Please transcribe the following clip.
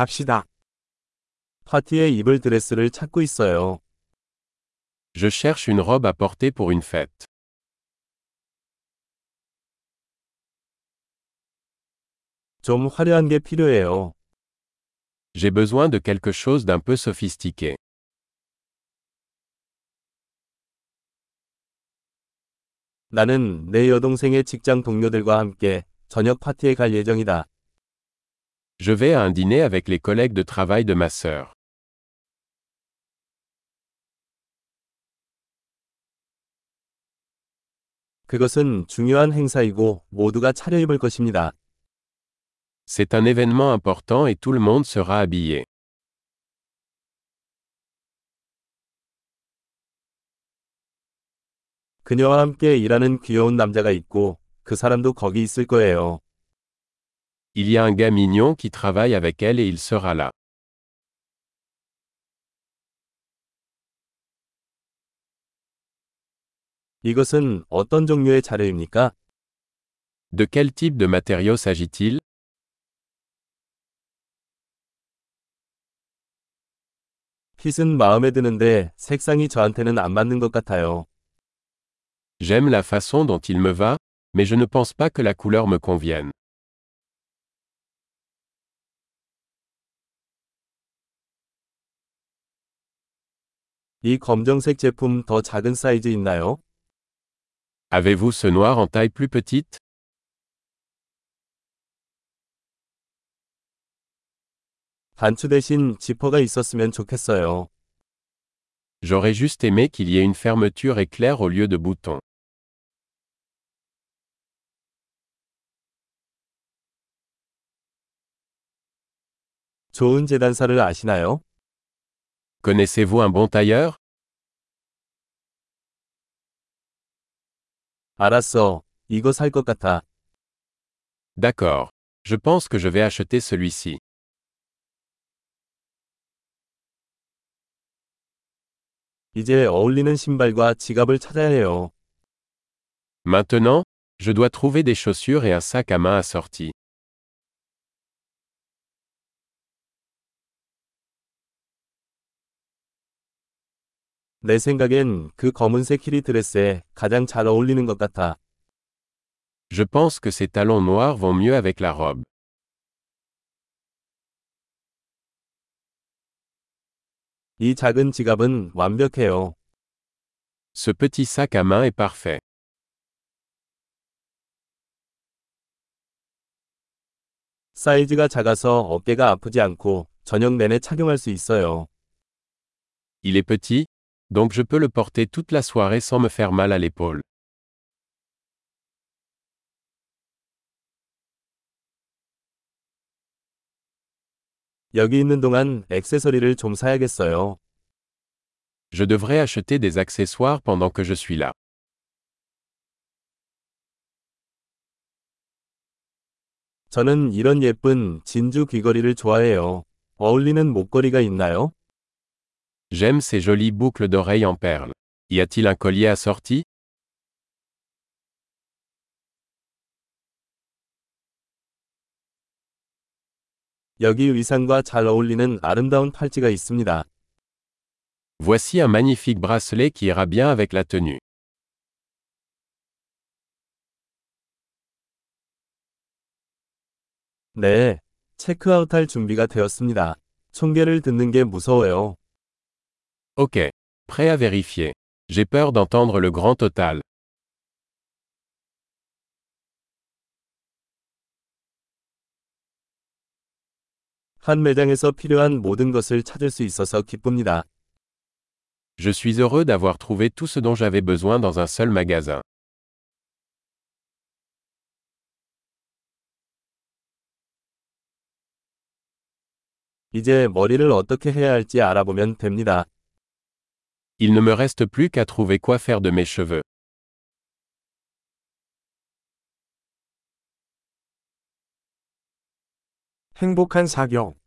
갑시다. 파티에 입을 드레스를 찾고 있어요. Je cherche une robe à porter pour une fête. 좀 화려한 게 필요해요. J'ai besoin de quelque chose d'un peu sophistiqué. 나는 내 여동생의 직장 동료들과 함께 저녁 파티에 갈 예정이다. Je vais à un dîner avec les collègues de travail de ma sœur. 그것은 중요한 행사이고 모두가 차려입을 것입니다. C'est un événement important et tout le monde sera habillé. 그녀와 함께 일하는 귀여운 남자가 있고 그 사람도 거기 있을 거예요. Il y a un gars mignon qui travaille avec elle et il sera là. 이것은 어떤 종류의 자료입니까? De quel type de matériau s'agit-il 핏은 마음에 드는데 색상이 저한테는 안 맞는 것 같아요. J'aime la façon dont il me va, mais je ne pense pas que la couleur me convienne. 이 검정색 제품 더 작은 사이즈 있나요? Avez-vous ce noir en taille plus petite 단추 대신 지퍼가 있었으면 좋겠어요. J'aurais juste aimé qu'il y ait une fermeture éclair au lieu de boutons. 좋은 재단사를 아시나요? Connaissez-vous un bon tailleur 알았어. 이거 살 것 같아. D'accord. Je pense que je vais acheter celui-ci. 이제 어울리는 신발과 지갑을 찾아야 해요. Maintenant, je dois trouver des chaussures et un sac à main assorti. 내 생각엔 그 검은색 키리 드레스에 가장 잘 어울리는 것 같아. Je pense que ces talons noirs vont mieux avec la robe. 이 작은 지갑은 완벽해요. Ce petit sac à main est parfait. 사이즈가 작아서 어깨가 아프지 않고 저녁 내내 착용할 수 있어요. Il est petit, donc je peux le porter toute la soirée sans me faire mal à l'épaule. 여기 있는 동안 액세서리를 좀 사야겠어요. Je devrais acheter des accessoires pendant que je suis là. 저는 이런 예쁜 진주 귀걸이를 좋아해요. 어울리는 목걸이가 있나요? J'aime ces jolies boucles d'oreilles en perles. Y a-t-il un collier assorti 여기 의상과 잘 어울리는 아름다운 팔찌가 있습니다. Voici un magnifique bracelet qui ira bien avec la tenue. 네, 체크아웃할 준비가 되었습니다. 총계를 듣는 게 무서워요. Ok. Prêt à vérifier. J'ai peur d'entendre le grand total. 한 매장에서 필요한 모든 것을 찾을 수 있어서 기쁩니다. Je suis heureux d'avoir trouvé tout ce dont j'avais besoin dans un seul magasin. 이제 머리를 어떻게 해야 할지 알아보면 됩니다. Il ne me reste plus qu'à trouver quoi faire de mes cheveux. 행복한 사격.